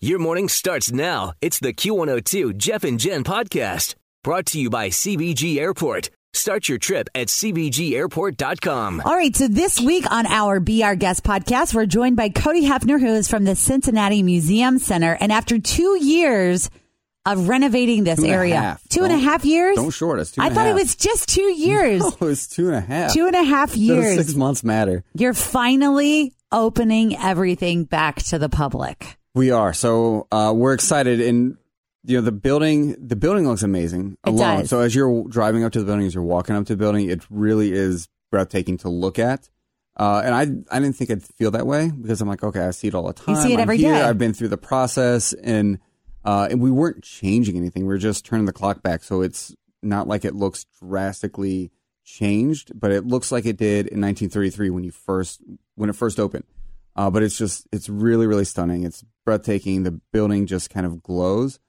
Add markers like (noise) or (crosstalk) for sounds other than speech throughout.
Your morning starts now. It's the Q102 Jeff and Jen podcast brought to you by CVG Airport. Start your trip at CVGAirport.com. All right, so this week on our Be Our Guest podcast, we're joined by Cody Hefner, who is from the Cincinnati Museum Center. And after two years of renovating this Two area, half. two and a half years? Don't short us. Two I and a thought it was just two (laughs) years. No, it's two and a half. Two and a half Those years. Six months matter. You're finally opening everything back to the public. We are. So uh, we're excited, and you know the building. The building looks amazing. It alone. does. So as you're driving up to the building, as you're walking up to the building, it really is breathtaking to look at. Uh, and I I didn't think I'd feel that way because I'm like, okay, I see it all the time. You see it I'm every here. day. I've been through the process, and uh, and we weren't changing anything. We are just turning the clock back, so it's not like it looks drastically changed, but it looks like it did in 1933 when you first when it first opened. Uh, but it's just it's really really stunning. It's breathtaking. The building just kind of glows.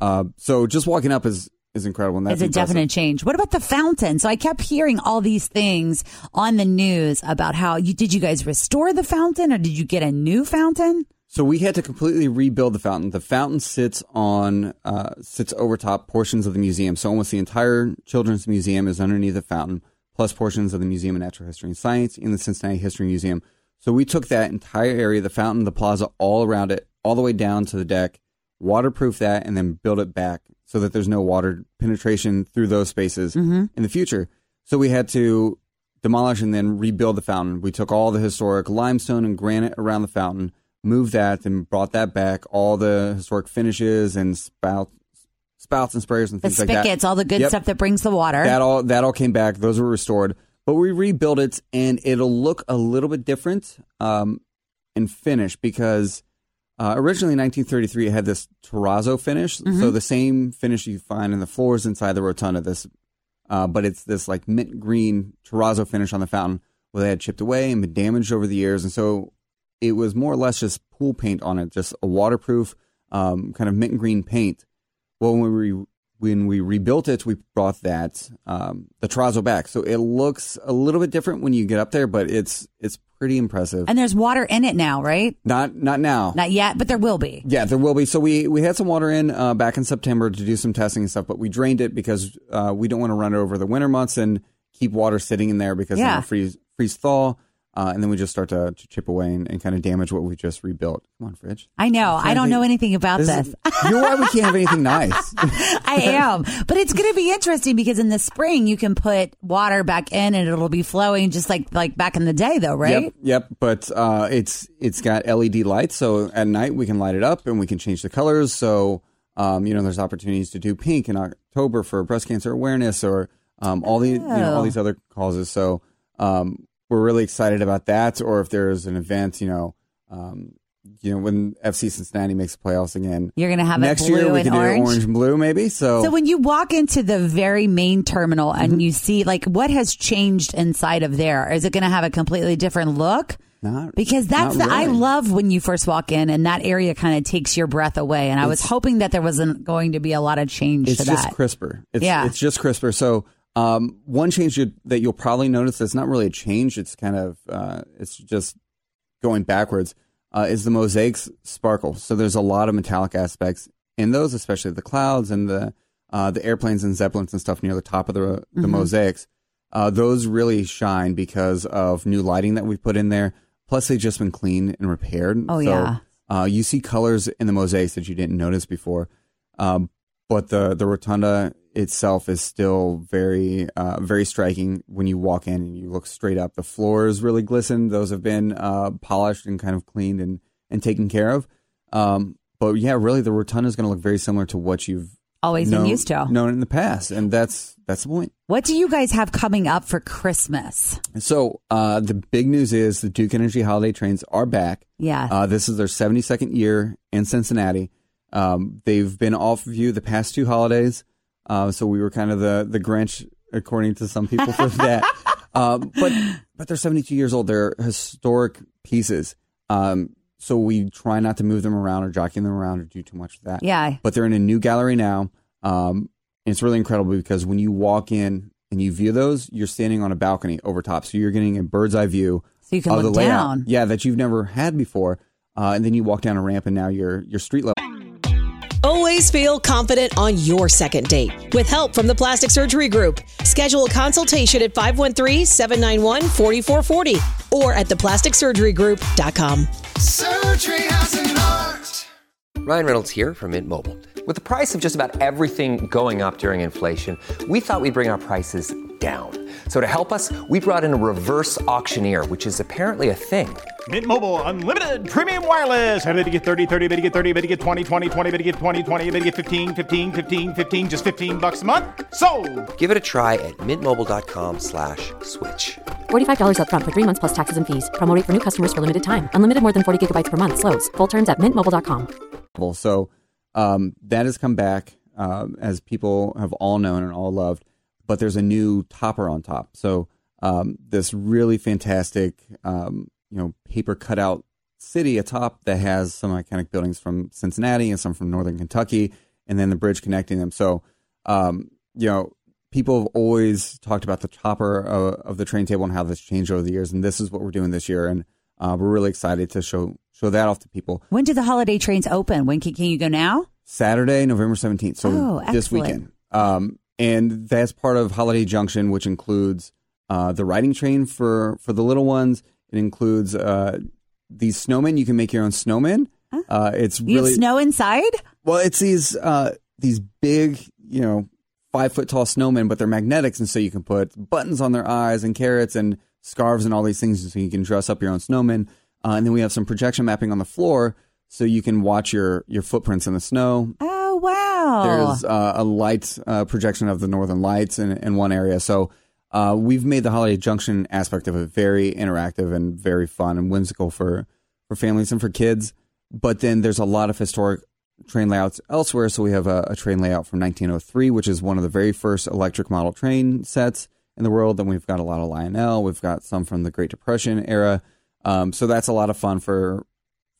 Uh, so just walking up is is incredible. And that's It's a impressive. definite change. What about the fountain? So I kept hearing all these things on the news about how you did you guys restore the fountain or did you get a new fountain? So we had to completely rebuild the fountain. The fountain sits on uh, sits over top portions of the museum. So almost the entire children's museum is underneath the fountain, plus portions of the Museum of Natural History and Science and the Cincinnati History Museum. So we took that entire area, the fountain, the plaza, all around it, all the way down to the deck, waterproof that, and then build it back so that there's no water penetration through those spaces mm-hmm. in the future. So we had to demolish and then rebuild the fountain. We took all the historic limestone and granite around the fountain, moved that, and brought that back. All the historic finishes and spout, spouts and sprayers and The things like that. spigots, all the good Yep. stuff that brings the water. That all that all came back. Those were restored, but we rebuilt it, and it'll look a little bit different um, in finish because uh, originally in 1933 it had this terrazzo finish, Mm-hmm. so the same finish you find in the floors inside the rotunda. This, uh, but it's this like mint green terrazzo finish on the fountain where they had chipped away and been damaged over the years, and so it was more or less just pool paint on it, just a waterproof um, kind of mint green paint. Well, when we when we rebuilt it, we brought that um, the terrazzo back, so it looks a little bit different when you get up there, but it's it's pretty impressive. and there's water in it now, right? not not now. Not yet, but there will be. Yeah, there will be. So we we had some water in uh, back in September to do some testing and stuff, but we drained it because uh, we don't want to run it over the winter months and keep water sitting in there because Yeah. it'll freeze freeze thaw, uh, and then we just start to, to chip away and, and kind of damage what we just rebuilt. Come on, fridge. I know. I don't think- know anything about This this. is- you're why we can't have anything nice. (laughs) I am. But it's going to be interesting because in the spring you can put water back in and it'll be flowing just like like back in the day though, right? Yep, yep. But uh, it's it's got LED lights, so at night we can light it up and we can change the colors. So um, you know, there's opportunities to do pink in October for breast cancer awareness or um, all the you know all Oh. these other causes. So um, we're really excited about that. Or if there's an event, you know. Um, you know, when FC Cincinnati makes the playoffs again, You're going to have next blue year we and can orange. do orange and blue, maybe. So, So when you walk into the very main terminal and Mm-hmm. you see like what has changed inside of there, is it going to have a completely different look? not Because that's the I love when you first walk in and that area kind of takes your breath away. And I was hoping that there wasn't going to be a lot of change it's just that. crisper. It's, Yeah. it's just crisper. So um, one change you, that you'll probably notice that's not really a change. It's kind of uh, it's just going backwards. Uh, is the mosaics sparkle? So there's a lot of metallic aspects in those, especially the clouds and the uh, the airplanes and zeppelins and stuff near the top of the Mm-hmm. mosaics. Uh, those really shine because of new lighting that we've put in there. Plus, they've just been cleaned and repaired. Oh, so, yeah. Uh, you see colors in the mosaics that you didn't notice before. Um, but the the rotunda itself is still very uh, very striking when you walk in and you look straight up. The floors really glisten; those have been uh, polished and kind of cleaned and and taken care of. Um, but yeah, really, the rotunda is going to look very similar to what you've Always known, been used to. known in the past, and that's that's the point. What do you guys have coming up for Christmas? So uh, the big news is the Duke Energy holiday trains are back. Yeah. Uh, this is their 72nd year in Cincinnati. Um, they've been off view the past two holidays, uh, so we were kind of the the Grinch, according to some people, for that. (laughs) Um, but but they're 72 years old. They're historic pieces. Um, so we try not to move them around or jockey them around or do too much of that. Yeah. But they're in a new gallery now. Um, and it's really incredible because when you walk in and you view those, you're standing on a balcony over top. So you're getting a bird's eye view So you can of look down. Yeah, that you've never had before. Uh, and then you walk down a ramp and now you're, you're street level. Always feel confident on your second date. With help from the Plastic Surgery Group, schedule a consultation at 513-791-4440 or at theplasticsurgerygroup.com. Surgery has an art. Ryan Reynolds here from Mint Mobile. With the price of just about everything going up during inflation, we thought we'd bring our prices down. So to help us, we brought in a reverse auctioneer, which is apparently a thing. Mint Mobile unlimited premium wireless. Ready to get 30, 30, bit to get 30, bit to get 20, 20, 20, bit to get 20, 20, bit to get 15, 15, 15, 15 just 15 bucks a month. So, Give it a try at mintmobile.com slash switch. $45 upfront for three months plus taxes and fees. Promo rate for new customers for limited time. Unlimited more than 40 gigabytes per month. Slows. Full terms at mintmobile.com. Well so um, that has come back um, as people have all known and all loved. But there's a new topper on top. So um, this really fantastic, um, you know, paper cutout city atop that has some iconic buildings from Cincinnati and some from Northern Kentucky, and then the bridge connecting them. So, um, you know, people have always talked about the topper of, of the train table and how this changed over the years, and this is what we're doing this year, and uh, we're really excited to show show that off to people. When do the holiday trains open? When can, can you go now? Saturday, November 17th. So Oh, this weekend. Um, and that's part of Holiday Junction, which includes uh, the riding train for, for the little ones. It includes uh, these snowmen. You can make your own snowmen. Uh, it's You really have snow inside? well. It's these uh, these big, you know, five foot tall snowmen, but they're magnetics, and so you can put buttons on their eyes and carrots and scarves and all these things, so you can dress up your own snowman. Uh, and then we have some projection mapping on the floor, so you can watch your your footprints in the snow. Oh, wow. There's uh, a light uh, projection of the Northern Lights in, in one area. So uh, we've made the Holiday Junction aspect of it very interactive and very fun and whimsical for, for families and for kids. But then there's a lot of historic train layouts elsewhere. So we have a, a train layout from 1903, which is one of the very first electric model train sets in the world. Then we've got a lot of Lionel. We've got some from the Great Depression era. Um, so that's a lot of fun for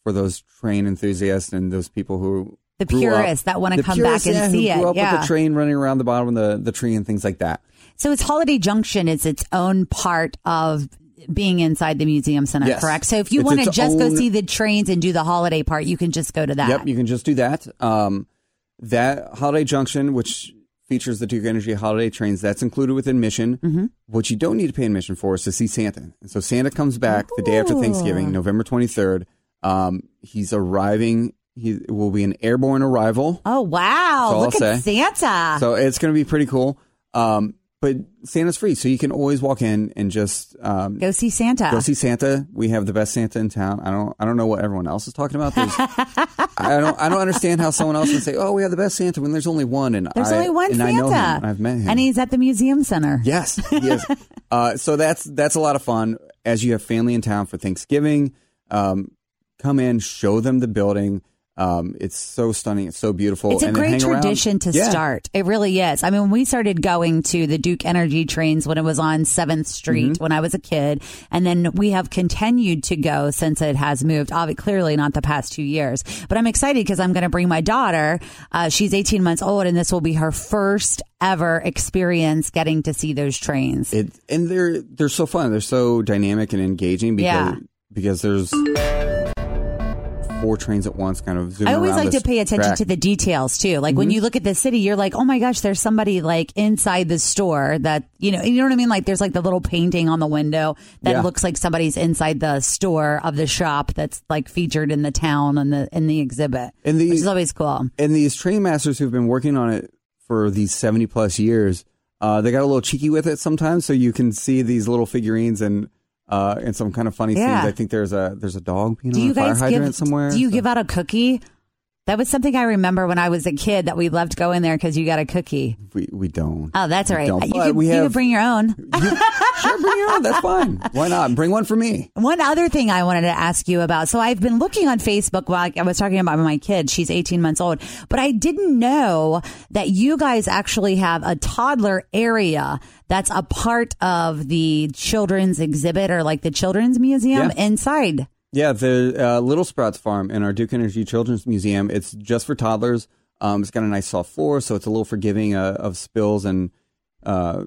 for those train enthusiasts and those people who The grew up- purists that wanna come purists, back and yeah, see it, Grew up yeah. with the train running around the bottom of the, the tree and things like that. So it's Holiday Junction. is its own part of being inside the museum center, Yes. correct? So if you want to just go see the trains and do the holiday part, you can just go to that. Yep, you can just do that. Um, that Holiday Junction, which features the Duke Energy holiday trains, that's included with admission. Mm-hmm. What you don't need to pay admission for is to see Santa. And so Santa comes back the day after Thanksgiving, November 23rd. Um, he's arriving. He will be an airborne arrival. Oh wow! Look I'll at say. Santa. So it's going to be pretty cool. Um, but Santa's free, so you can always walk in and just um, go see Santa. Go see Santa. We have the best Santa in town. I don't. I don't know what everyone else is talking about. (laughs) I don't. I don't understand how someone else can say, "Oh, we have the best Santa," when there's only one. And There's I, only one and Santa. I know him. and I've met him. and he's at the museum center. yes, he is. (laughs) uh, so that's that's a lot of fun. As you have family in town for Thanksgiving, um, come in, show them the building. Um, it's so stunning. It's so beautiful. It's a and great hang around. tradition to Yeah. start. It really is. I mean, when we started going to the Duke Energy trains when it was on 7th Street Mm-hmm. when I was a kid, and then we have continued to go since it has moved. Obviously, clearly not the past two years, but I'm excited because I'm going to bring my daughter. Uh, she's 18 months old, and this will be her first ever experience getting to see those trains. It and they're they're so fun. They're so dynamic and engaging because Yeah. because there's four trains at once, kind of zooming I always like to pay attention track. to the details too. Like when Mhm. you look at the city, you're like, oh my gosh, there's somebody like inside the store that you know, you know what I mean. Like there's like the little painting on the window that Yeah. looks like somebody's inside the store of the shop that's like featured in the town and the in the exhibit, And the- which is always cool. And these train masters who've been working on it for these 70 plus years, uh, they got a little cheeky with it sometimes. So you can see these little figurines and, uh, and some kind of funny Yeah. scenes. I think there's a, there's a dog peeing Do on you a fire guys hydrant give somewhere. Do you So- give out a cookie? That was something I remember when I was a kid that we loved going there because you got a cookie. we, we don't. Oh, that's all right. You can, we you have- could bring your own. (laughs) sure, bring your own. That's fine. Why not? Bring one for me. One other thing I wanted to ask you about. So I've been looking on Facebook while I was talking about my kid. She's 18 months old, but I didn't know that you guys actually have a toddler area that's a part of the children's exhibit or like the children's museum Yeah. inside. Yeah, the uh, Little Sprouts Farm in our Duke Energy Children's Museum. It's just for toddlers. Um, it's got a nice soft floor, so it's a little forgiving uh, of spills and uh,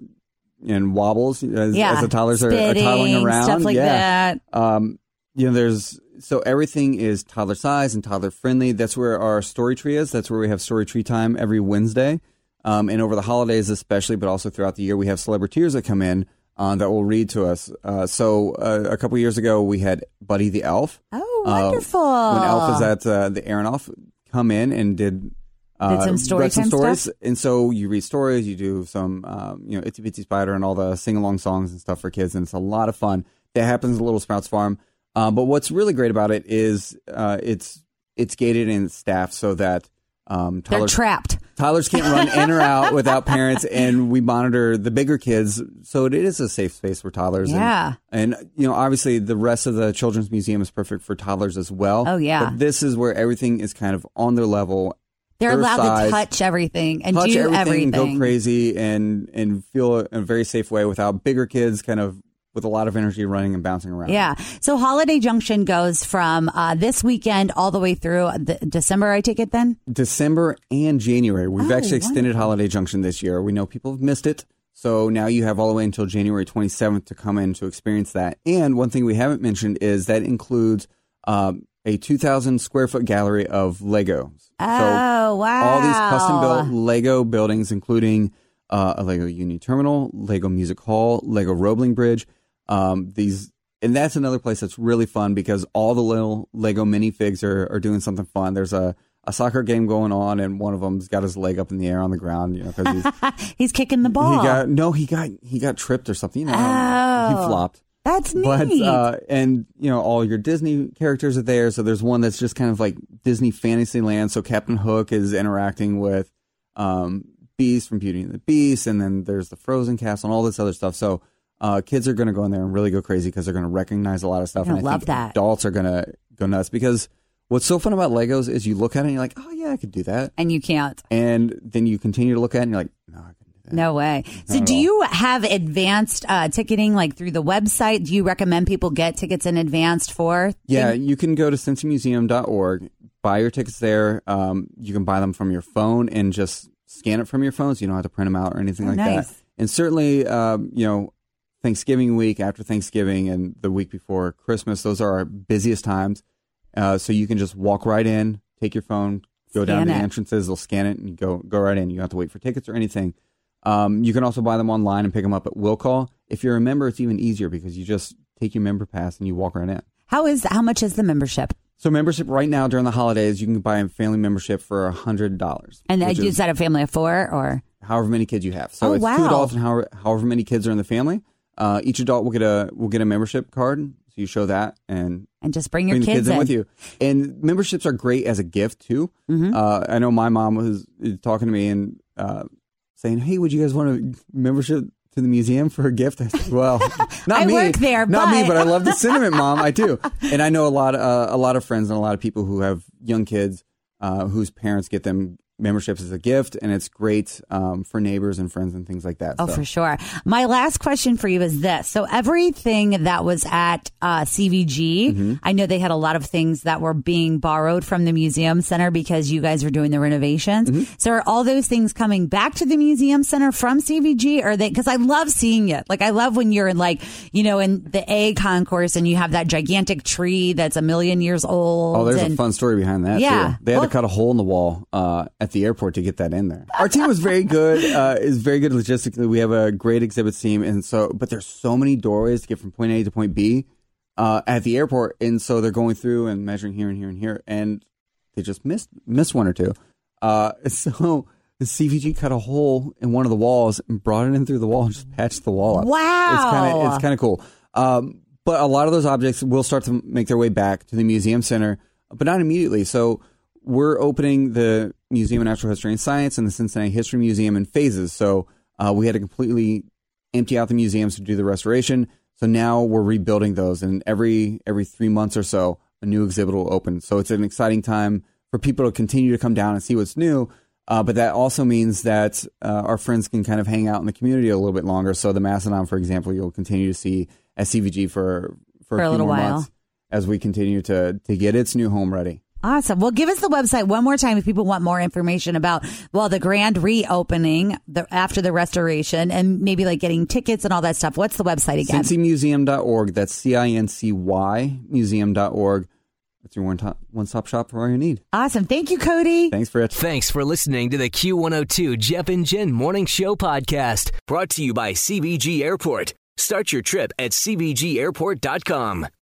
and wobbles as, Yeah, as the toddlers are, are toddling around. stuff like yeah. that. Um, you know, there's so everything is toddler size and toddler friendly. That's where our story tree is. That's where we have story tree time every Wednesday. Um, and over the holidays, especially, but also throughout the year, we have celebrities that come in uh, that will read to us. Uh, so uh, a couple years ago, we had Buddy the Elf. Oh, Uh, wonderful. when Elf is at uh, the Aronoff, come in and did. Uh, Did some story read some stories, stuff? and so you read stories, you do some, um, you know, Itsy Bitsy Spider and all the sing along songs and stuff for kids, and it's a lot of fun. That happens at Little Sprouts Farm. But what's really great about it is uh, it's it's gated and staffed so that um, They're toddlers, trapped. toddlers can't run in or out without parents, and we monitor the bigger kids, so it is a safe space for toddlers. and- Yeah. and, you know, obviously, the rest of the children's museum is perfect for toddlers as well. Oh, yeah. But this is where everything is kind of on their level. They're their allowed size, to touch everything and touch do everything, everything. go crazy, and and feel in a very safe way without bigger kids kind of with a lot of energy running and bouncing around. Yeah. So Holiday Junction goes from uh, this weekend all the way through the, December, I take it then? December and January. We've Oh, actually extended Holiday Junction this year. We know people have missed it. So now you have all the way until January 27th to come in to experience that. And one thing we haven't mentioned is that includes um, a 2,000 square foot gallery of Legos. Oh, wow. All these custom built Lego buildings, including uh, a Lego Union Terminal, Lego Music Hall, Lego Roebling Bridge. Um, these, and that's another place that's really fun because all the little Lego minifigs are, are doing something fun. There's a, a soccer game going on, and one of them's got his leg up in the air on the ground, you know, because he's (laughs) He's kicking the ball. he got no, he got he got tripped or something. You know, Oh. he flopped. That's neat. But uh, and you know all your Disney characters are there. So there's one that's just kind of like Disney Fantasyland. So Captain Hook is interacting with um, Beast from Beauty and the Beast, and then there's the Frozen Castle and all this other stuff. So uh, kids are going to go in there and really go crazy because they're going to recognize a lot of stuff. They're and I love that. adults are going to go nuts because what's so fun about Legos is you look at it and you're like, oh yeah, I could do that, and you can't. and then you continue to look at it and you're like, no, I couldn't do that. No way. So, Not at do all. you have advanced uh, ticketing like through the website? Do you recommend people get tickets in advance for? Yeah, you can go to cincymuseum.org, buy your tickets there. Um, you can buy them from your phone and just scan it from your phone, so you don't have to print them out or anything Oh, like nice. that. And certainly, um, you know, Thanksgiving week, after Thanksgiving, and the week before Christmas, those are our busiest times. Uh, so you can just walk right in, take your phone, go down Scan to the entrances, they'll scan it, and go go right in. You don't have to wait for tickets or anything. Um, you can also buy them online and pick them up at Will Call. If you're a member, it's even easier because you just take your member pass and you walk right in. How is how much is the membership? So membership right now during the holidays, you can buy a family membership for a hundred dollars, And uh, is that a family of four or? however many kids you have. So Oh, it's wow. two adults and however, however many kids are in the family. Uh, each adult will get a will get a membership card, so you show that and And just bring your bring kids, kids in in with you. And memberships are great as a gift too. Mm-hmm. Uh, I know my mom was talking to me and uh, saying, "Hey, would you guys want a membership to the museum for a gift?" I said, "Well, (laughs) not I me, work there, not me, but- but I love the (laughs) sentiment, mom. I do." And I know a lot, uh, a lot of friends and a lot of people who have young kids uh, whose parents get them memberships as a gift, and it's great um, for neighbors and friends and things like that. Oh, So- for sure. My last question for you is this. So everything that was at uh, CVG, Mm-hmm. I know they had a lot of things that were being borrowed from the museum center because you guys were doing the renovations. Mm-hmm. So are all those things coming back to the museum center from CVG? Or are they, cause I love seeing it. Like I love when you're in like, you know, in the A concourse and you have that gigantic tree that's a million years old. Oh, there's and, a fun story behind that Yeah. too. They had Well- to cut a hole in the wall uh, at the airport to get that in there. Our team was very good. Uh, is very good logistically. We have a great exhibits team, and so but there's so many doorways to get from point A to point B uh, at the airport, and so they're going through and measuring here and here and here, and they just missed missed one or two. Uh, (laughs) so the CVG cut a hole in one of the walls and brought it in through the wall and just patched the wall up. Wow. It's kind of it's kind of cool. Um, but a lot of those objects will start to make their way back to the museum center, but not immediately. So we're opening the Museum of Natural History and Science and the Cincinnati History Museum in phases. So uh, we had to completely empty out the museums to do the restoration. So now we're rebuilding those, and every every three months or so, a new exhibit will open. So it's an exciting time for people to continue to come down and see what's new. Uh, but that also means that uh, our friends can kind of hang out in the community a little bit longer. So the Mastodon, for example, you'll continue to see at CVG for for, For a few little more while. months as we continue to to get its new home ready. Awesome. Well, give us the website one more time if people want more information about, well, the grand reopening the, after the restoration and maybe like getting tickets and all that stuff. What's the website again? CincyMuseum.org. That's C I N C Y museum.org. That's your one top one stop shop for all you need. Awesome. Thank you, Cody. Thanks for it. Thanks for listening to the Q102 Jeff and Jen Morning Show podcast, brought to you by CVG Airport. Start your trip at CVGAirport.com.